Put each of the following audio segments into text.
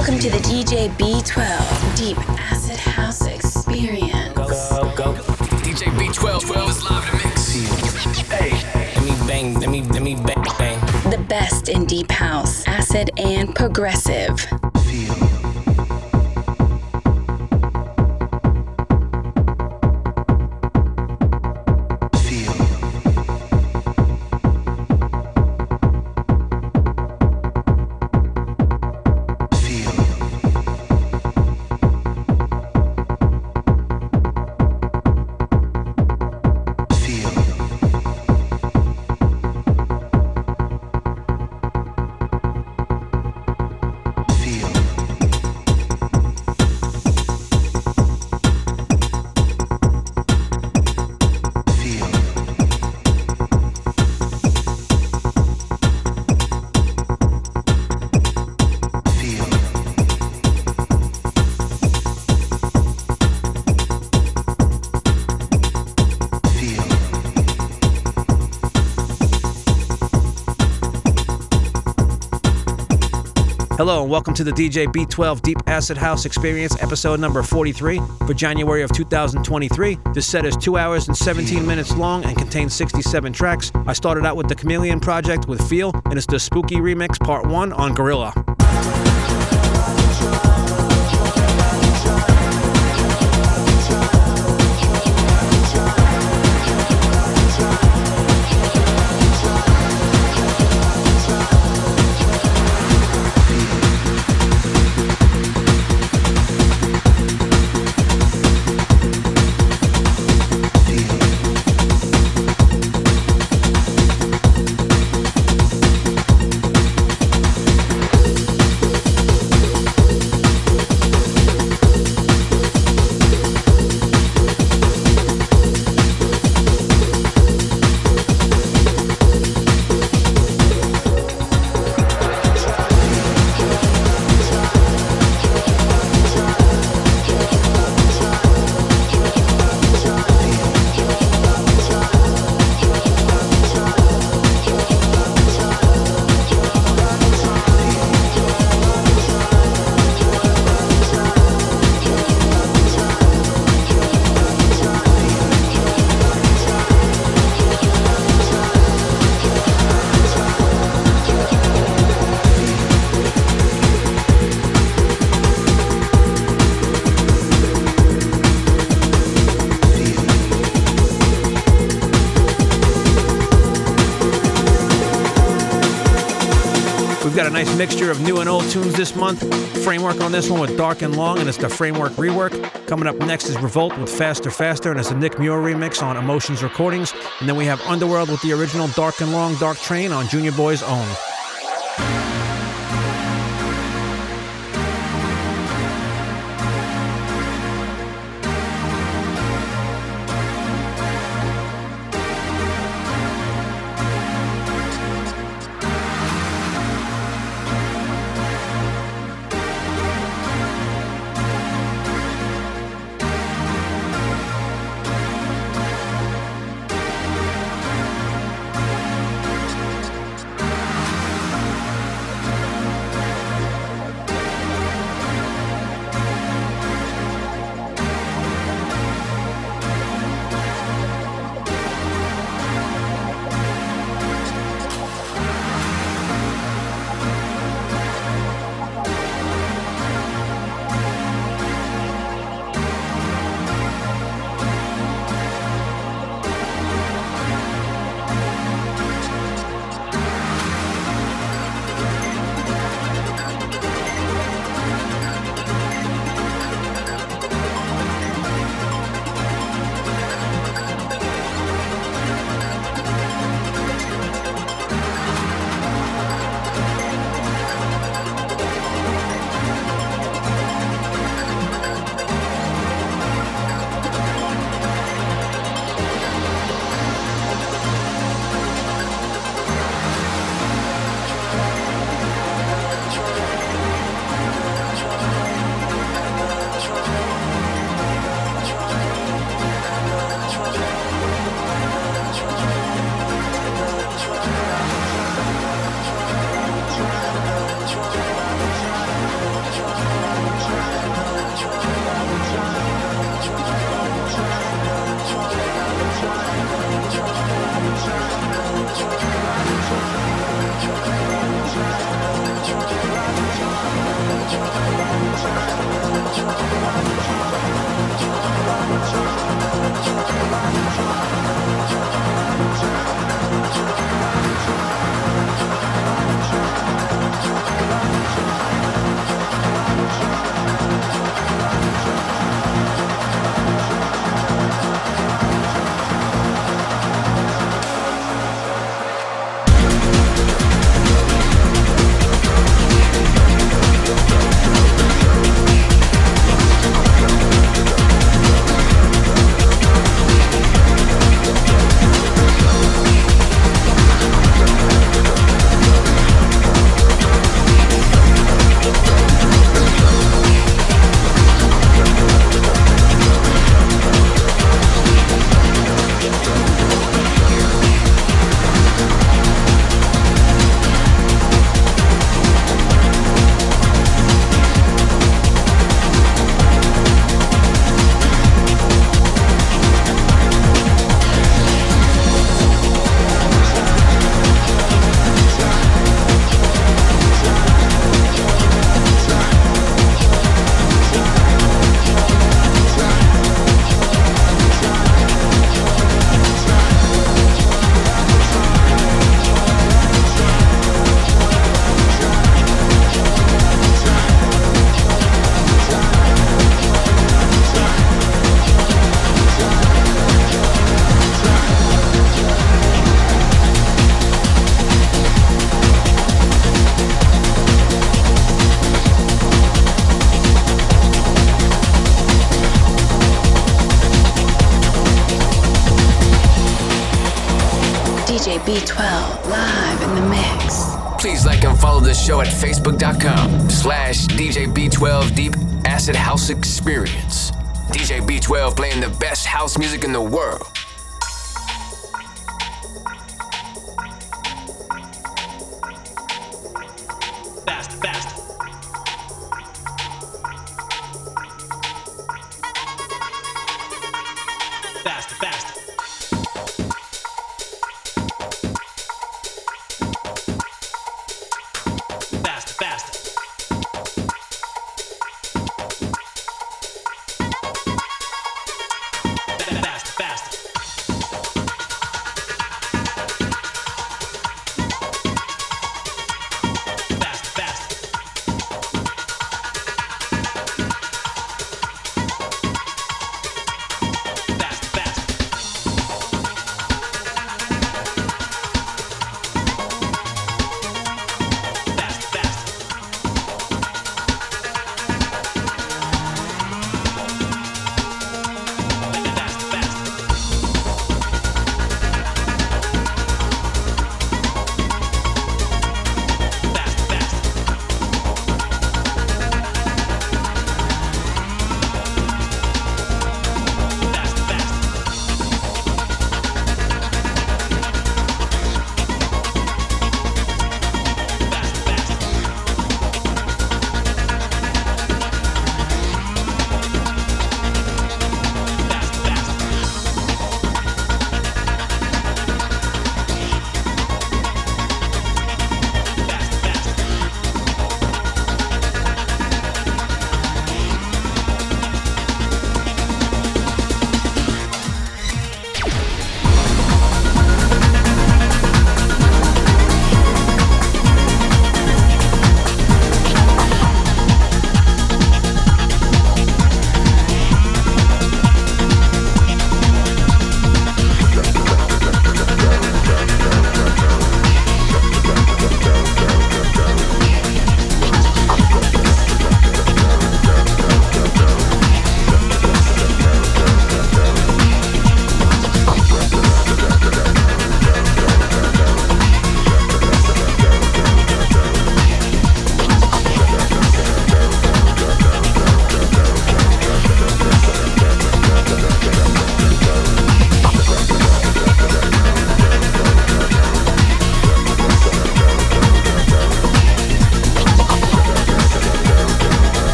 Welcome to the DJ B12 Deep Acid House Experience. Go, go, go. DJ B12 12 is live in the mix. Hey, let me bang, let me, let me bang, bang. The best in Deep House, Acid, and Progressive. Hello and welcome to the DJ B12 Deep Acid House Experience, episode number 43 for January of 2023. This set is 2 hours and 17 minutes long and contains 67 tracks. I started out with the Chameleon Project with Feel, and it's the Spooky Remix Part 1 on Guerilla. Tunes this month. Framewerk on this one with Dark and Long, and it's the Framewerk rework. Coming up next is Revolt with Faster Faster, and it's a Nick Muir remix on Emotions Recordings. And then we have Underworld with the original Dark and Long Dark Train on Junior Boy's own.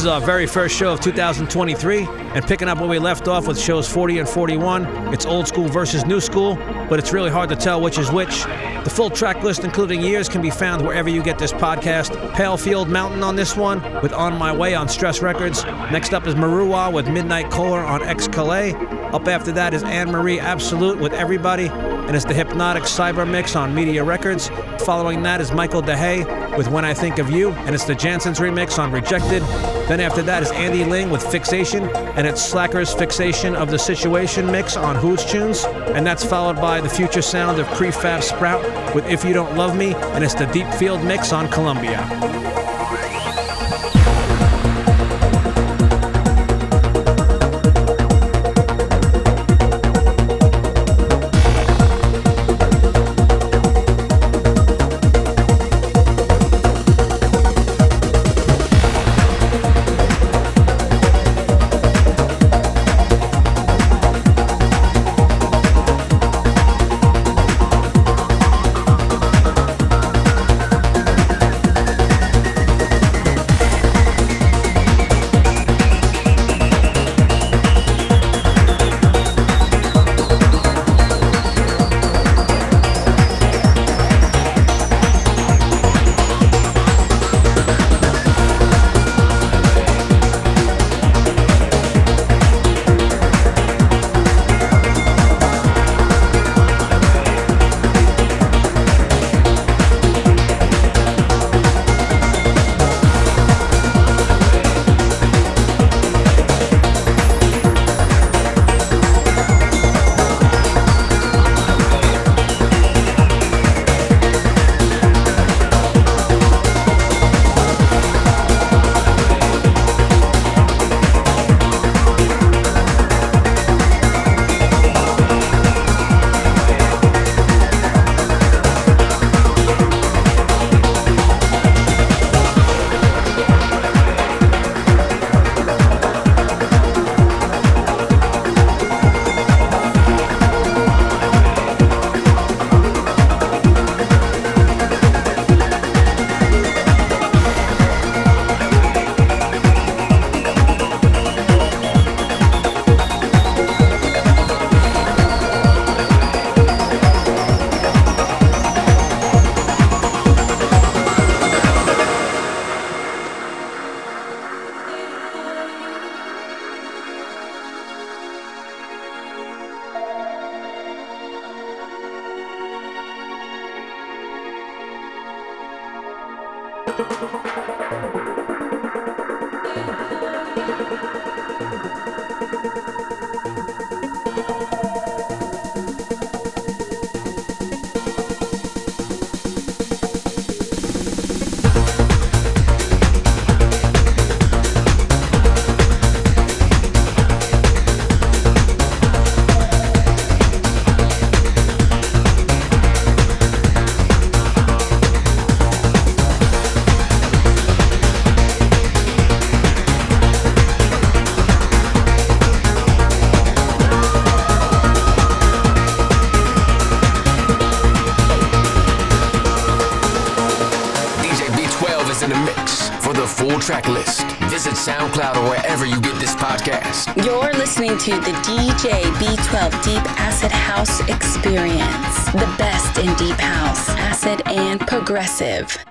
This is our very first show of 2023, and picking up where we left off with shows 40 and 41. It's old school versus new school, but it's really hard to tell which is which. The full track list, including years, can be found wherever you get this podcast. Palefield Mountain on this one, with On My Way on Stress Records. Next up is Maruwa with Midnight Kohler on X-Kalay. Up after that is Ann-marie Absolut with Everybody, and it's the Hypnotic Cyber Mix on Media Records. Following that is Michel De Hey with When I Think of You, and it's the Jansons remix on Rejected. Then after that is Andy Ling with Fixation, and it's Slacker's Fixation of the Situation mix on Hooj Choons. And that's followed by the future sound of Prefab Sprout with If You Don't Love Me, and it's the Deep Field mix on Columbia. To the DJ B12 Deep Acid House Experience. The best in Deep House, Acid, and Progressive.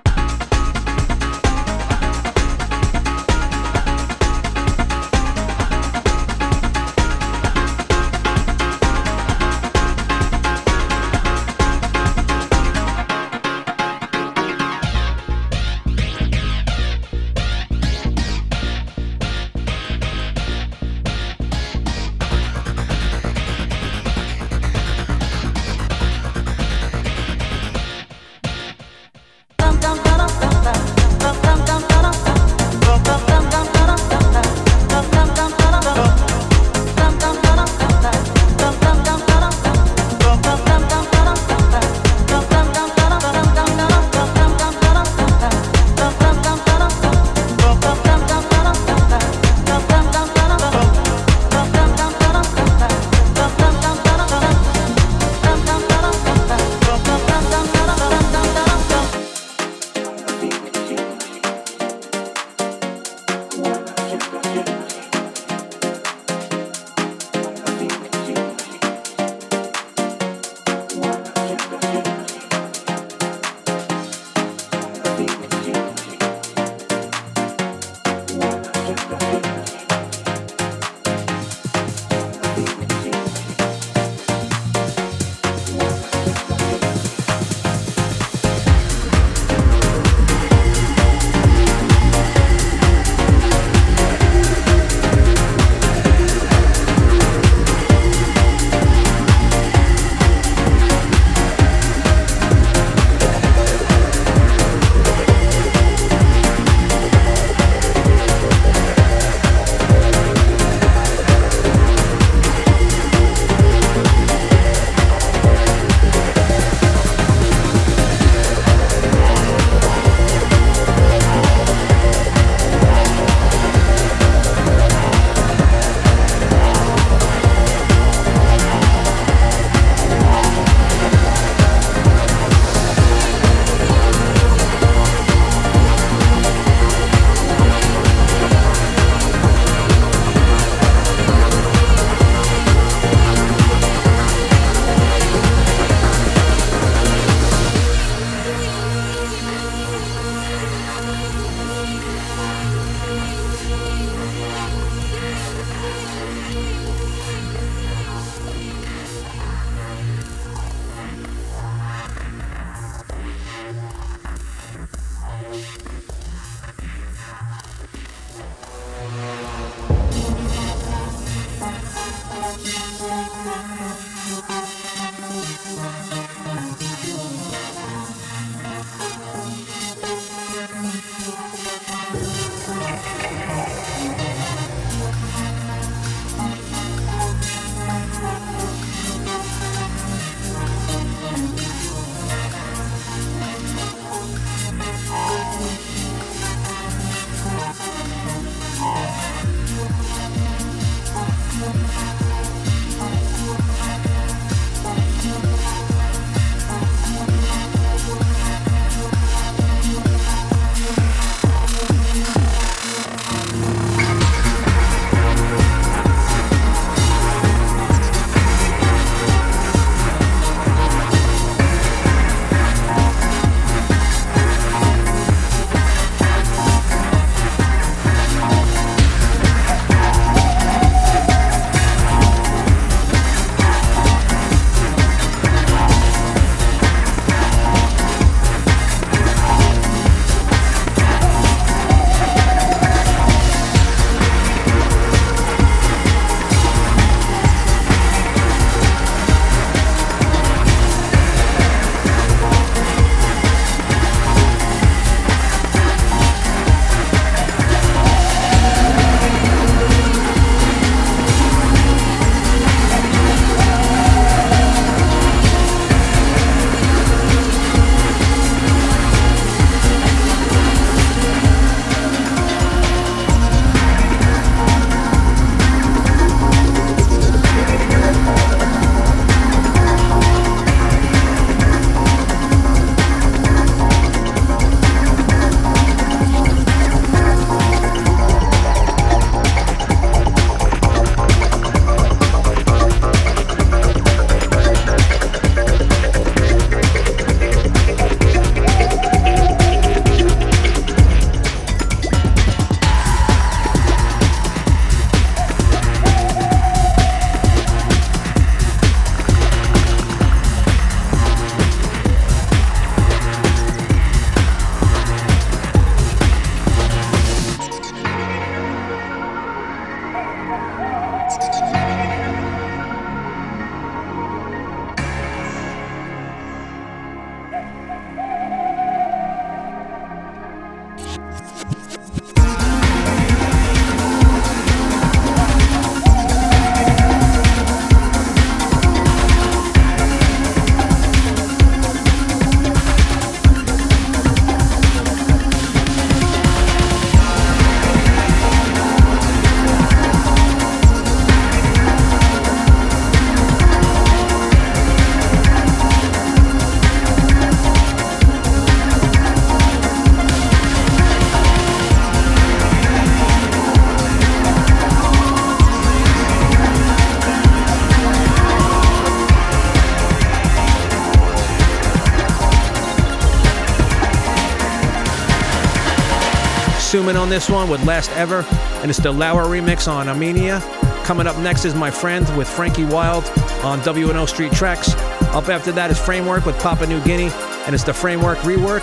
Suman on this one with Last Ever, and it's the Lauer remix on Ameniia. Coming up next is My Friend with Frankie Wild on W&O Street Tracks. Up after that is Framewerk with Papua New Guinea, and it's the Framewerk rework.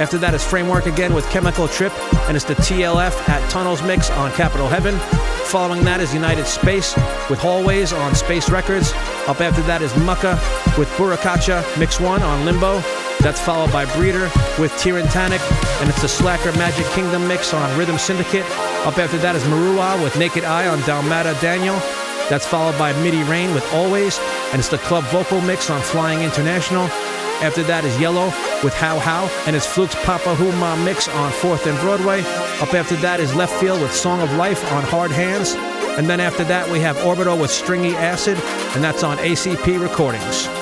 After that is Framewerk again with Chemical Trip, and it's the TLF at Tunnels mix on Capital Heaven. Following that is United Space with Hallways on Space Records. Up after that is Mukkaa with Burakacha Mix 1 on Limbo. That's followed by Breeder with Tyrantanic, and it's the Slacker Magic Kingdom mix on Rhythm Syndicate. Up after that is Maruwa with Naked Eye on Dalmata Daniel. That's followed by Midi Rain with Always, and it's the club vocal mix on Flying International. After that is Yello with How How, and it's Fluke's Papa Huma mix on 4th and Broadway. Up after that is Leftfield with Song of Life on Hard Hands. And then after that, we have Orbital with Stringy Acid, and that's on ACP Recordings.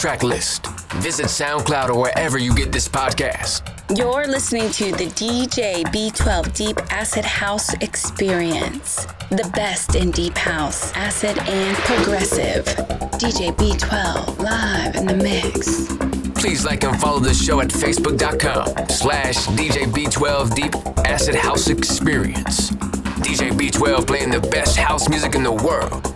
Track list, visit SoundCloud or wherever you get this podcast. You're listening to the DJ B12 Deep Acid House Experience. The best in Deep House, Acid, and Progressive. DJ B12 live in the mix. Please like and follow the show at facebook.com slash DJ B12 Deep Acid House Experience. DJ B12 playing the best house music in the world.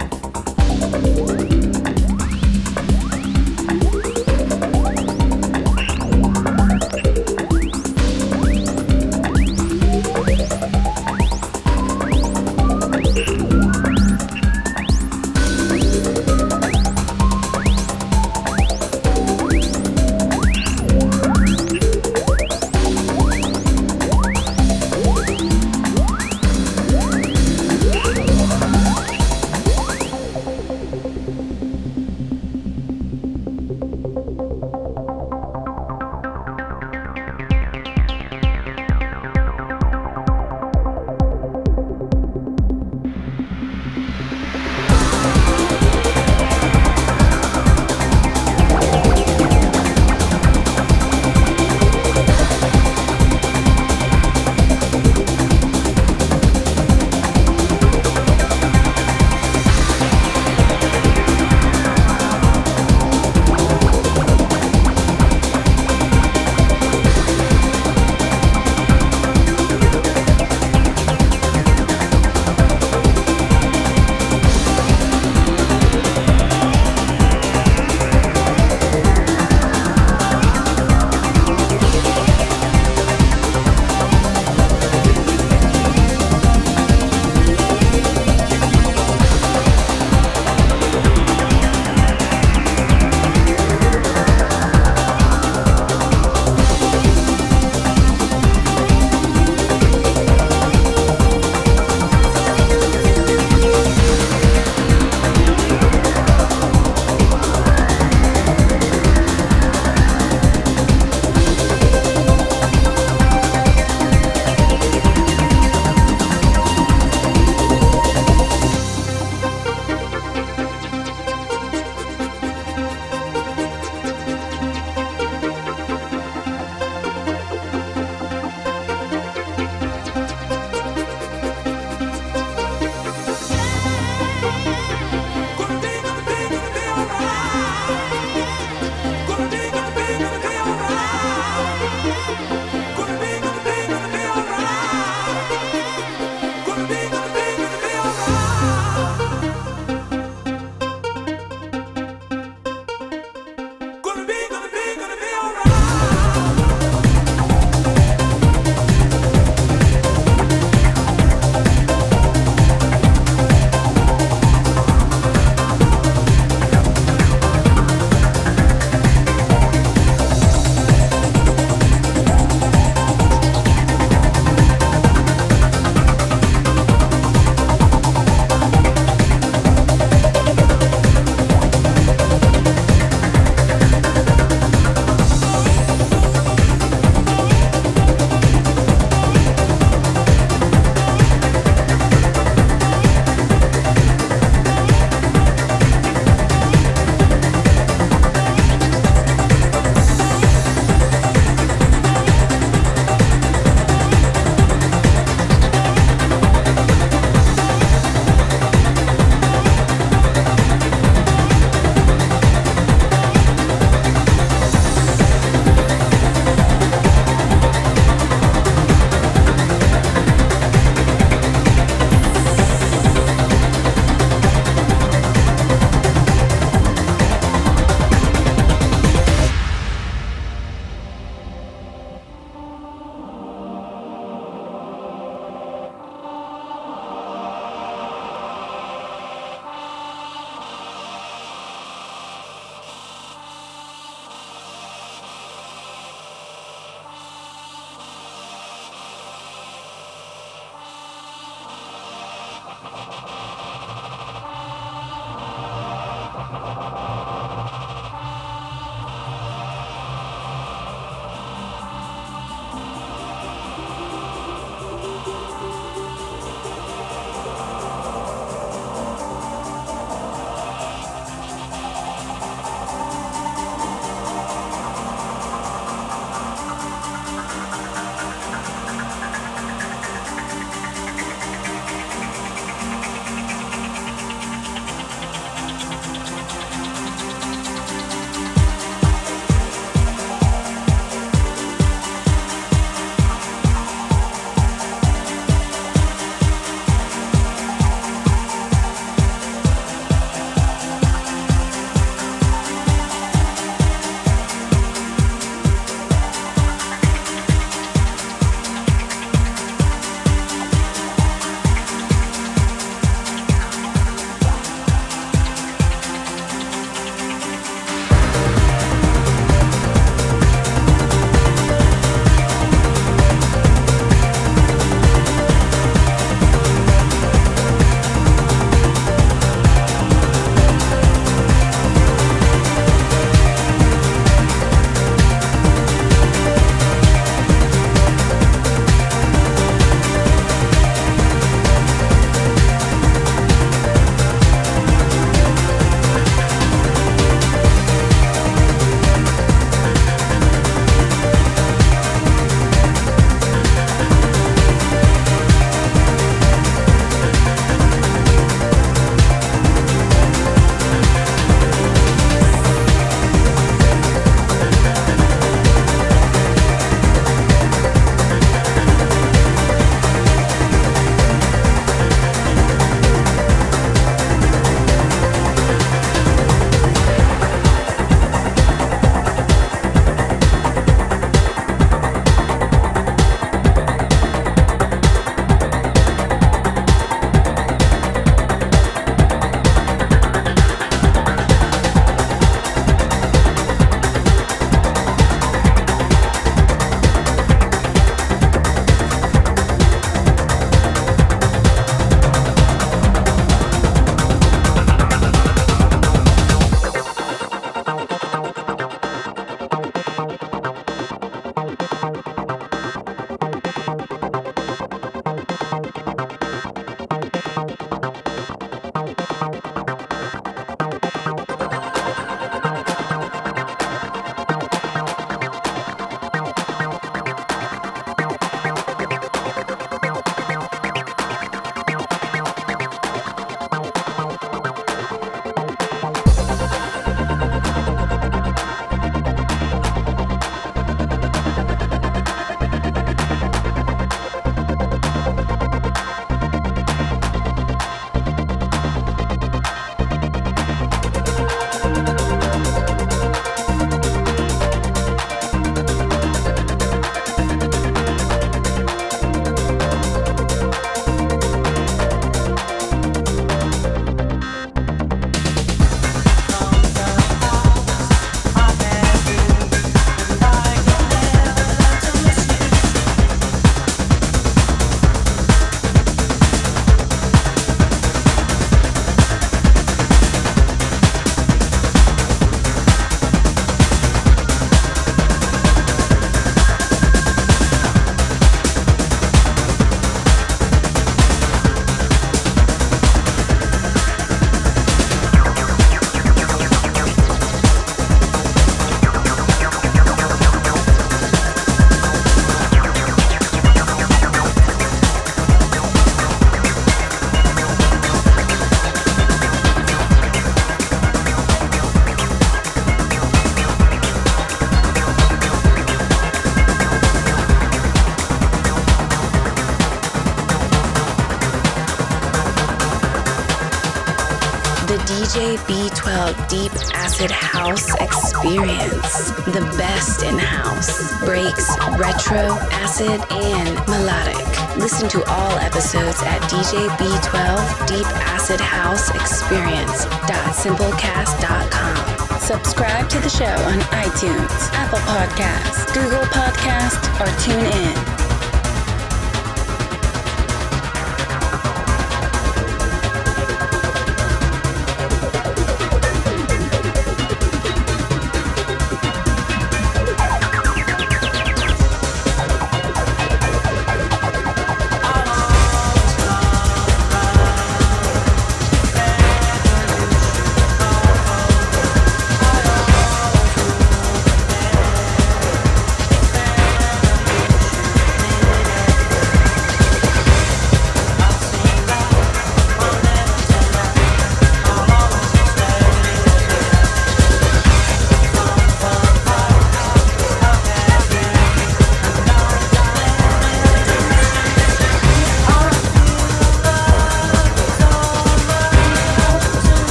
Deep Acid House Experience. The best in house. Breaks, retro, acid, and melodic. Listen to all episodes at DJ B12 Deep Acid House Experience.simplecast.com. Subscribe to the show on iTunes, Apple Podcasts, Google Podcasts, or TuneIn.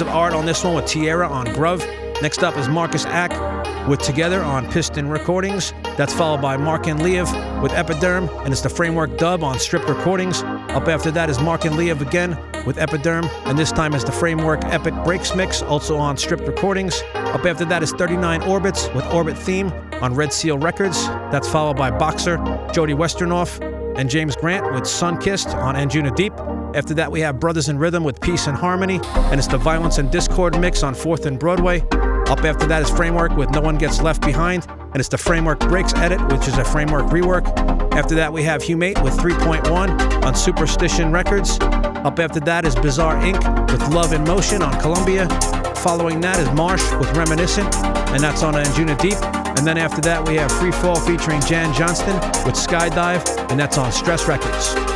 Of Art on this one with Tierra on Gruuv. Next up is Marius Acke with Together on Piston Recordings. That's followed by Marcan Liav with Epiderm, and it's the Framewerk dub on Stripped Recordings. Up after that is Marcan Liav again with Epiderm, and this time is the Framewerk Epic Breaks Mix, also on Stripped Recordings. Up after that is 39 Orbits with Orbit Theme on Red Seal Records. That's followed by Boxer, Jody Wisternoff, and James Grant with Sunkissed on Anjunadeep. After that, we have Brothers in Rhythm with Peace and Harmony, and it's the Violence and Discord mix on 4th and Broadway. Up after that is Framewerk with No One Gets Left Behind, and it's the Framewerk Breaks edit, which is a Framewerk rework. After that, we have Humate with 3.1 on Superstition Records. Up after that is Bizarre Inc. with Love in Motion on Columbia. Following that is Marsh with Reminiscent, and that's on Anjunadeep. And then after that, we have Free Fall featuring Jan Johnston with Skydive, and that's on Stress Records.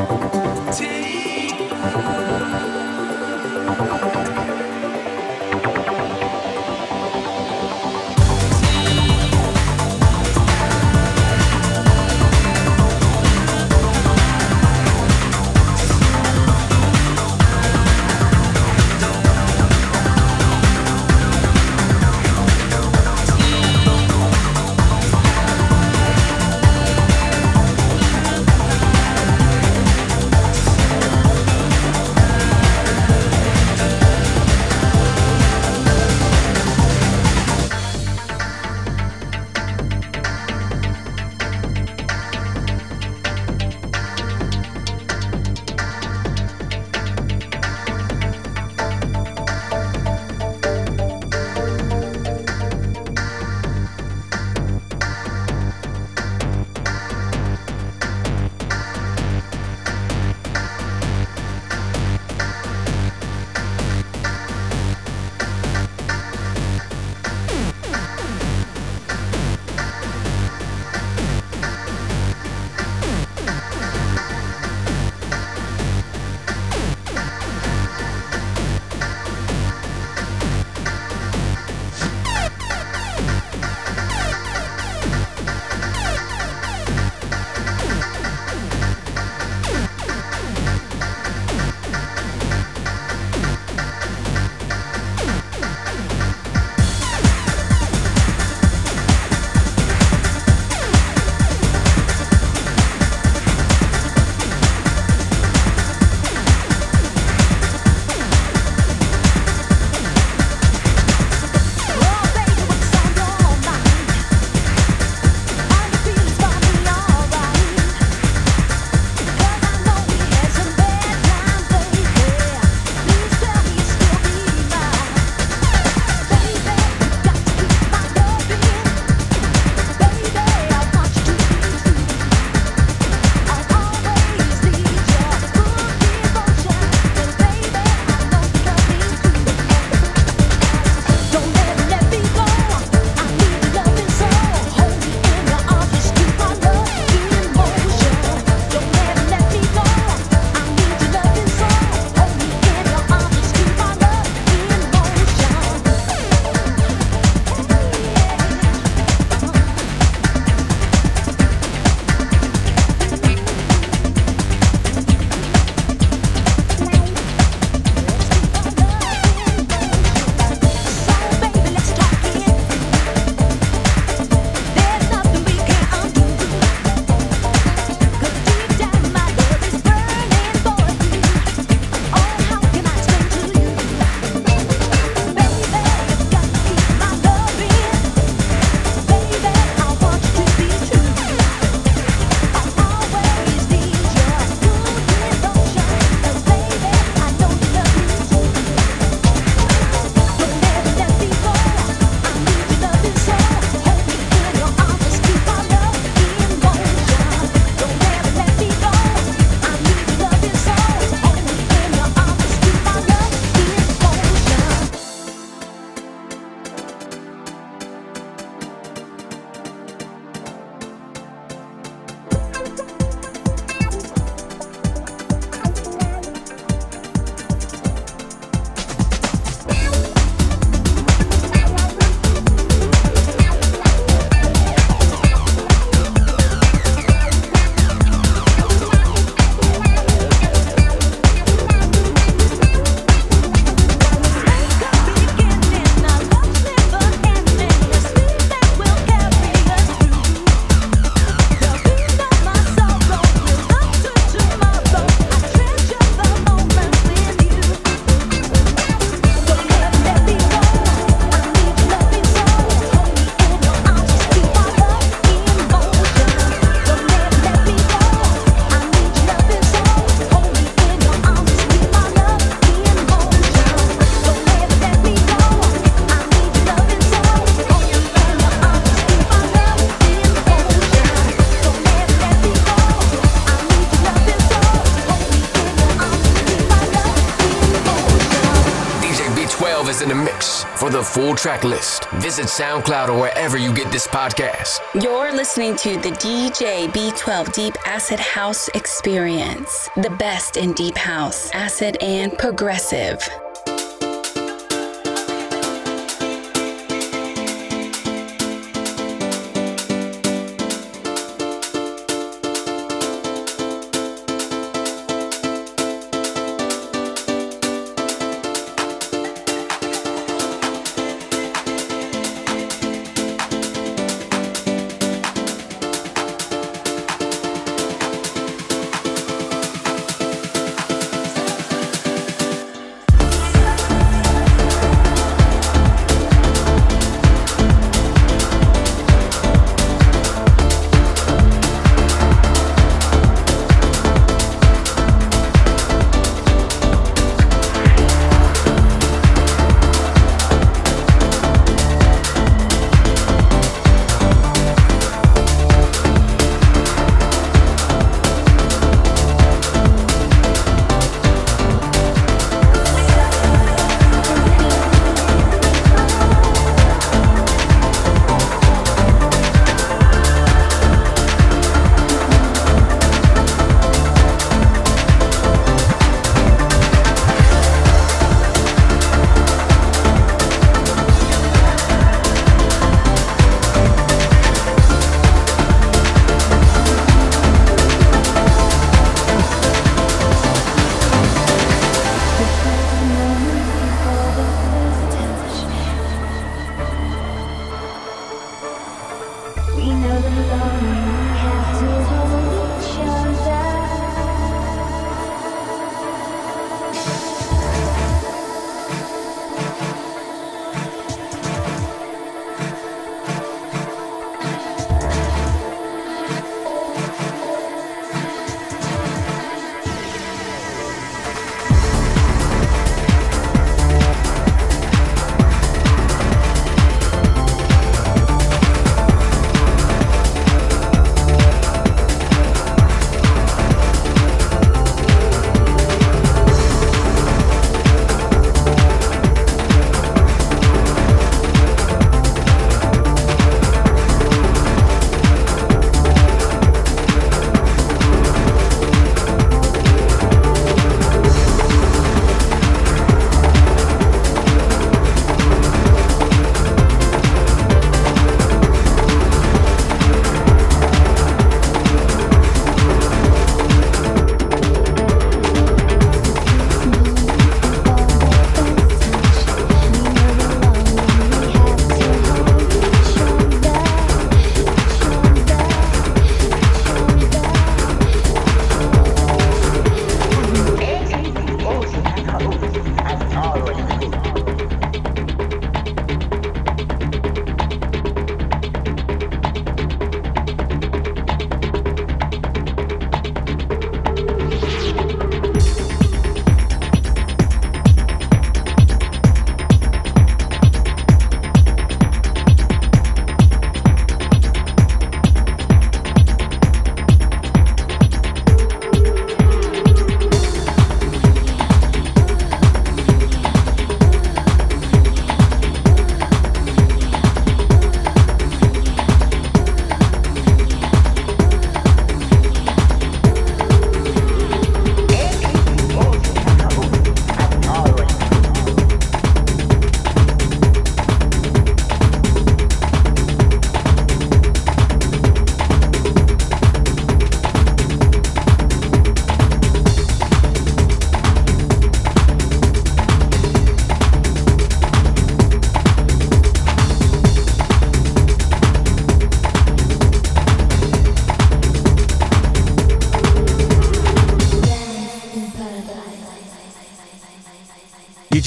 Take track list. Visit SoundCloud or wherever you get this podcast. You're listening to the DJ B12 Deep Acid House Experience, the best in deep house, acid, and progressive.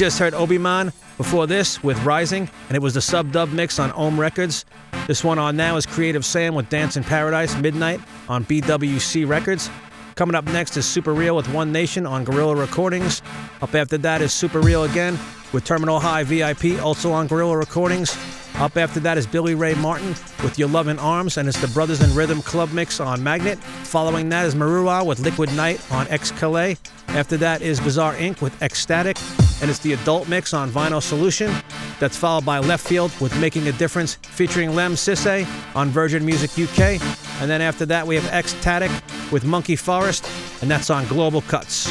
Just heard Obi-Man before this with Rising, and it was the sub-dub mix on Ohm Records. This one on now is Creative Sam with Dance in Paradise Midnight on BWC Records. Coming up next is Supereal with One Nation on Guerilla Recordings. Up after that is Supereal again with Terminal High VIP, also on Guerilla Recordings. Up after that is Billie Ray Martin with Your Loving Arms, and it's the Brothers in Rhythm Club mix on Magnet. Following that is Maruwa with Liquid Night on X-Kalay. After that is Bizarre Inc. with Ecstatic, and it's the adult mix on Vinyl Solution. That's followed by Leftfield with Making a Difference featuring Lemn Sissay on Virgin Music UK. And then after that, we have Ecstatic with Monkey Forest, and that's on Global Cuts.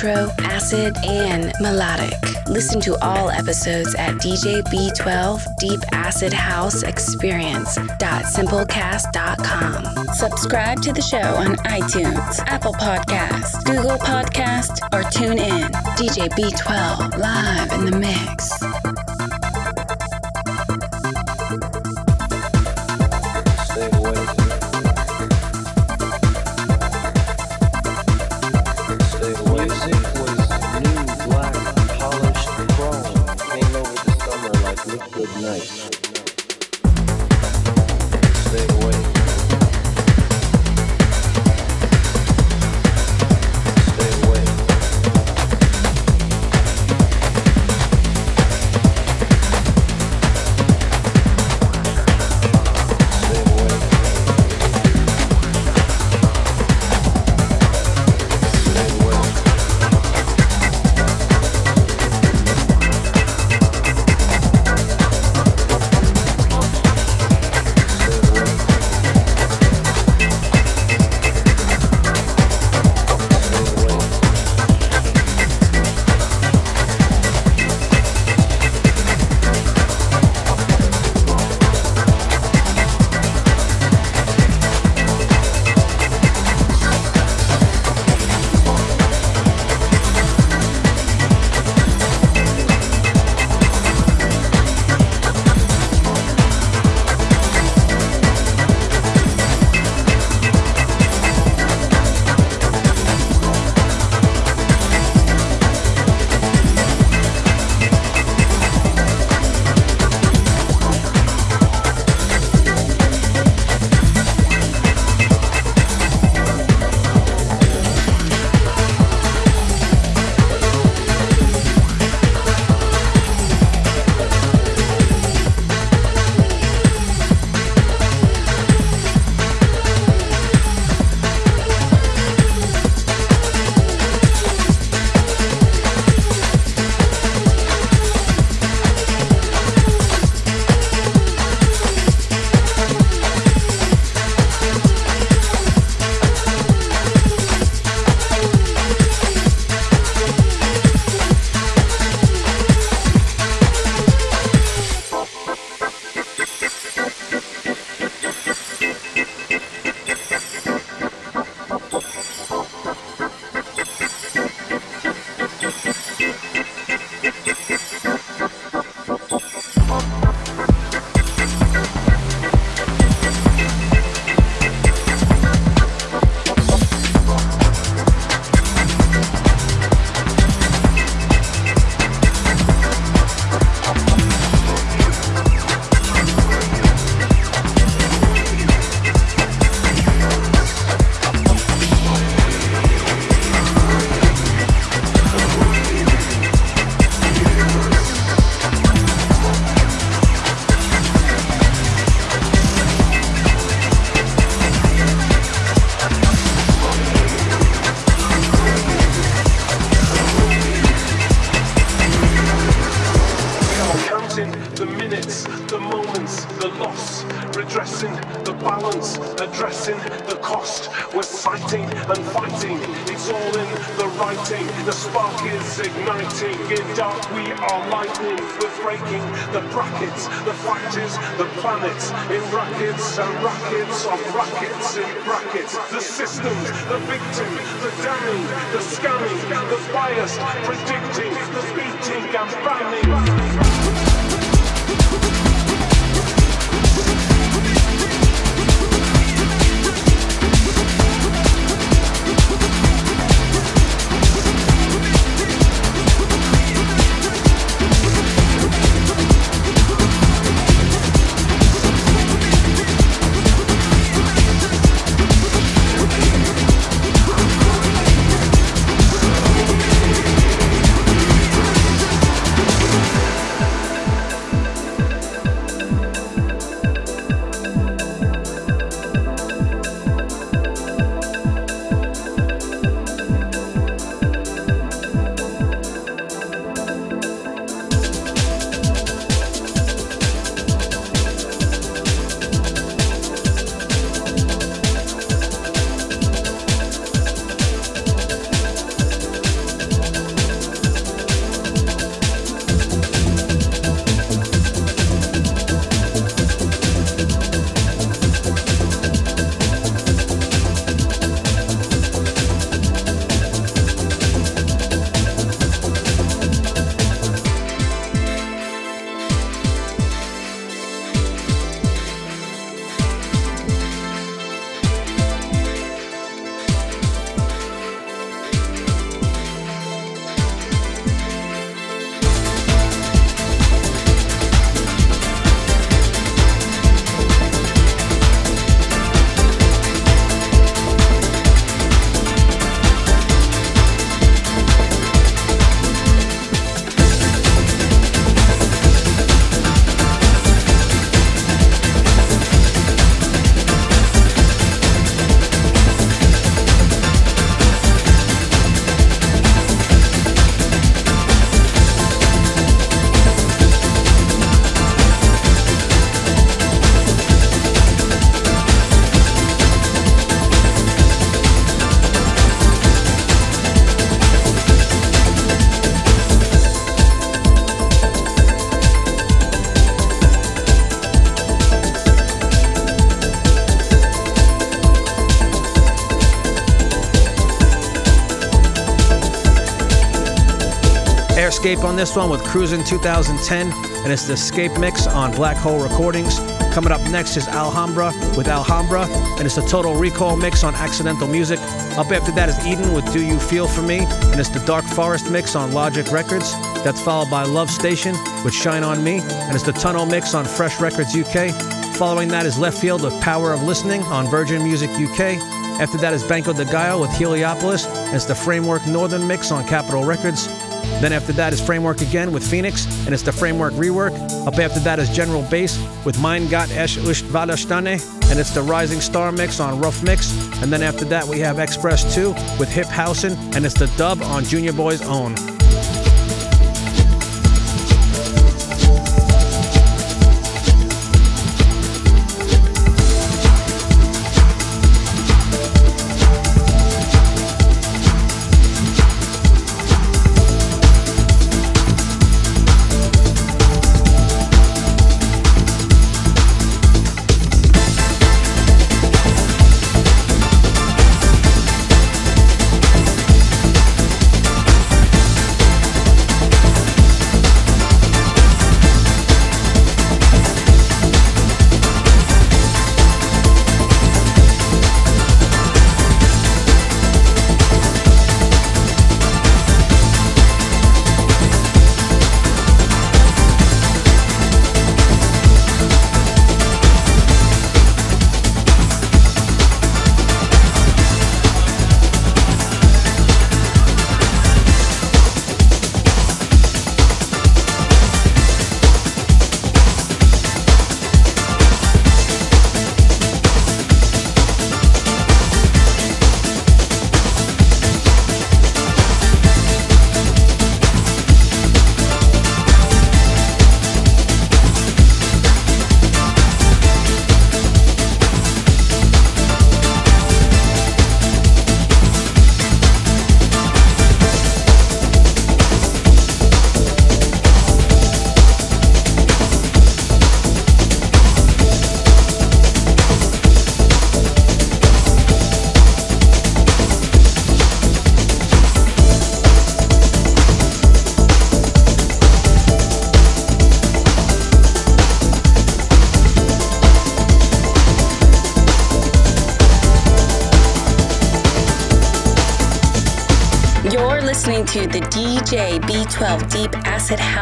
Retro, acid, and melodic. Listen to all episodes at DJB12 Deep Acid House Experience.simplecast.com. Subscribe to the show on iTunes, Apple Podcast, Google Podcast, or TuneIn. DJ B12 live in the mix. Exciting and fighting. It's all in the writing. The spark is igniting. In dark we are lightning. We're breaking the brackets. The fight is the planets in rackets and rackets of rackets in brackets. The systems, the victim, the damning, the scanning, the biased, predicting, the beating and banning. Escape on this one with Cruisin' 2010, and it's the Escape mix on Black Hole Recordings. Coming up next is Alhambra with Alhambra, and it's the Total Recall mix on Accidental Music. Up after that is Eden with Do You Feel For Me, and it's the Dark Forest mix on Logic Records. That's followed by Love Station with Shine On Me, and it's the Tunnel mix on Fresh Records UK. Following that is Leftfield with Power of Listening on Virgin Music UK. After that is Banco de Gaia with Heliopolis, and it's the Framewerk Northern mix on Capitol Records. Then after that is Framewerk again with Phoenix, and it's the Framewerk rework. Up after that is General Bass with Mein Gott es ist Valastane, and it's the Rising Star mix on Rough Mix. And then after that we have Express 2 with Hip Housin', and it's the dub on Junior Boy's own.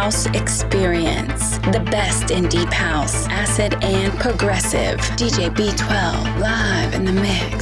House Experience. The best in Deep House, Acid, and Progressive. DJ B12 live in the mix.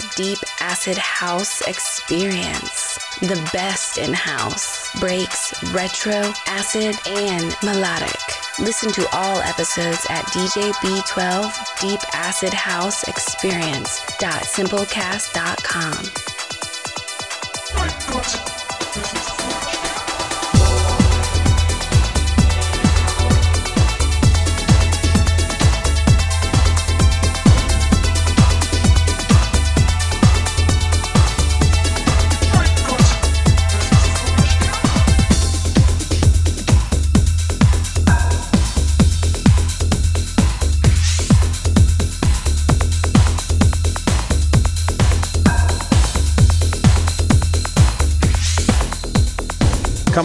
B12 Deep Acid House Experience. The best in house, breaks, retro, acid, and melodic. Listen to all episodes at DJ B12 Deep Acid House Experience.simplecast.com.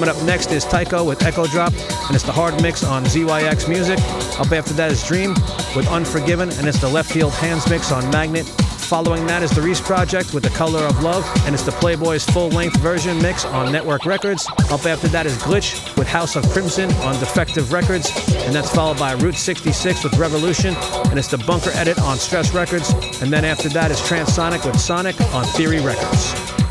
Coming up next is Taiko with Echo Drop, and it's the hard mix on ZYX Music. Up after that is Dream with Unforgiven, and it's the left field hands mix on Magnet. Following that is the Reese Project with The Color of Love, and it's the Playboys full length version mix on Network Records. Up after that is Glitch with House of Crimson on Defective Records, and that's followed by Route 66 with Revolution, and it's the Bunker Edit on Stress Records. And then after that is Transonic with Sonic on Theory Records.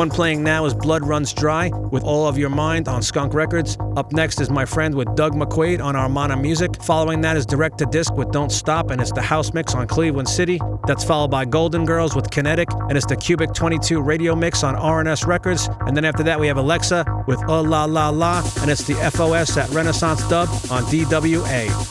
One playing now is Blood Runs Dry with All of Your Mind on Skunk Records. Up next is my friend with Doug McQuaid on Armada Music. Following that is Direct to Disc with Don't Stop, and it's the house mix on Cleveland City. That's followed by Golden Girls with Kinetic, and it's the Cubic 22 radio mix on RNS Records. And then after that, we have Alexa with Oh La La La, and it's the FOS at Renaissance Dub on DWA.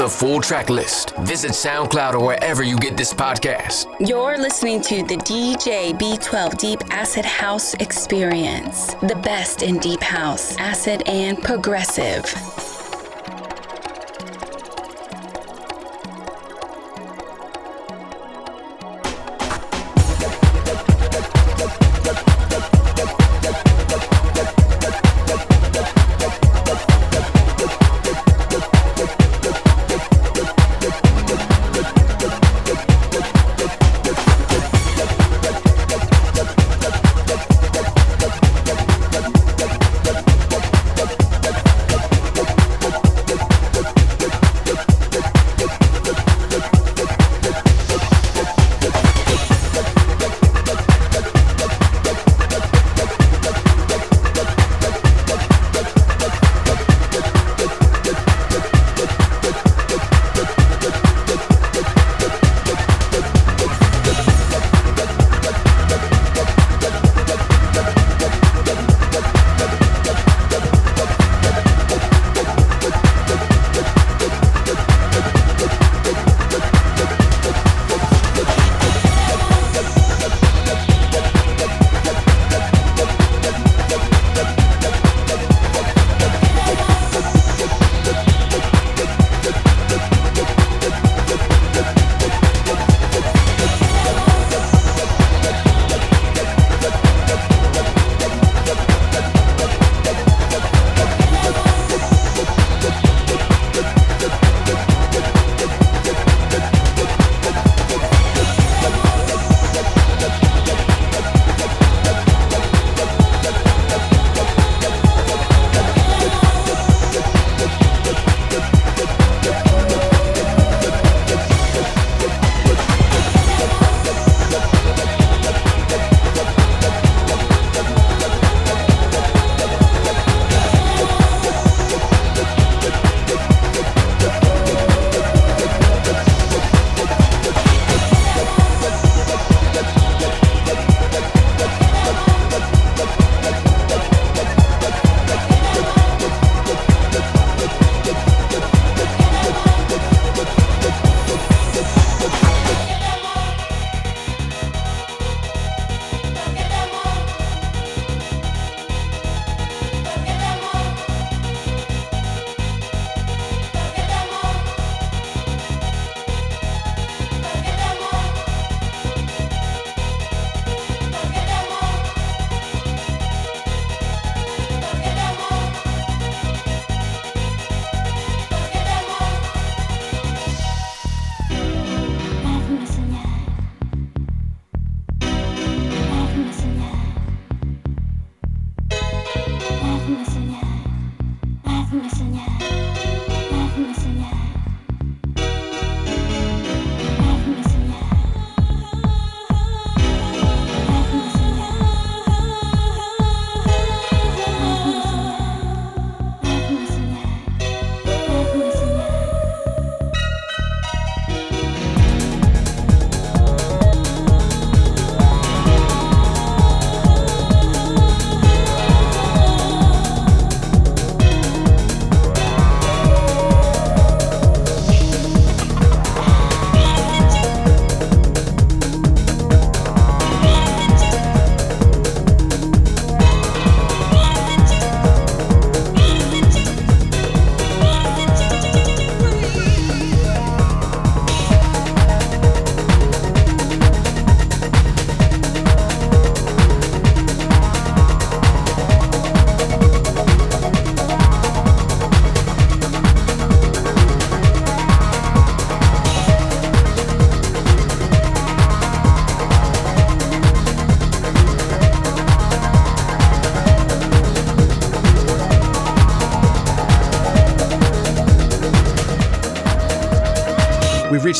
The full track list, visit SoundCloud or wherever you get this podcast. You're listening to the DJ B12 Deep Acid House Experience, the best in deep house, acid, and progressive.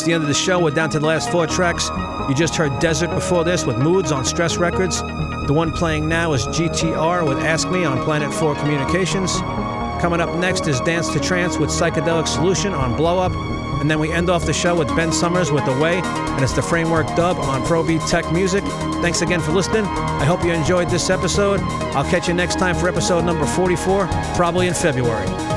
Reached the end of the show. We're down to the last four tracks. You just heard Desert before this with Moods on Stress Records. The one playing now is GTR with Ask Me on Planet 4 Communications. Coming up next is Dance to Trance with Psychedelic Solution on Blow Up. And then we end off the show with Ben Summers with The Way, and it's the Framewerk dub on Pro Beat Tech Music. Thanks again for listening. I hope you enjoyed this episode. I'll catch you next time for episode number 44, probably in February.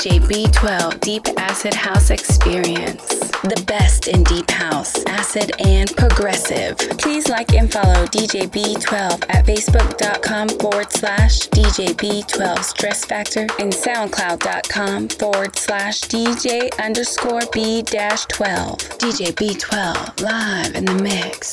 DJ B12 Deep Acid House Experience. The best in Deep House, Acid, and Progressive. Please like and follow DJ B12 at facebook.com forward slash DJ B12 Stress Factor and soundcloud.com forward slash DJ underscore B dash 12. DJ B12 live in the mix.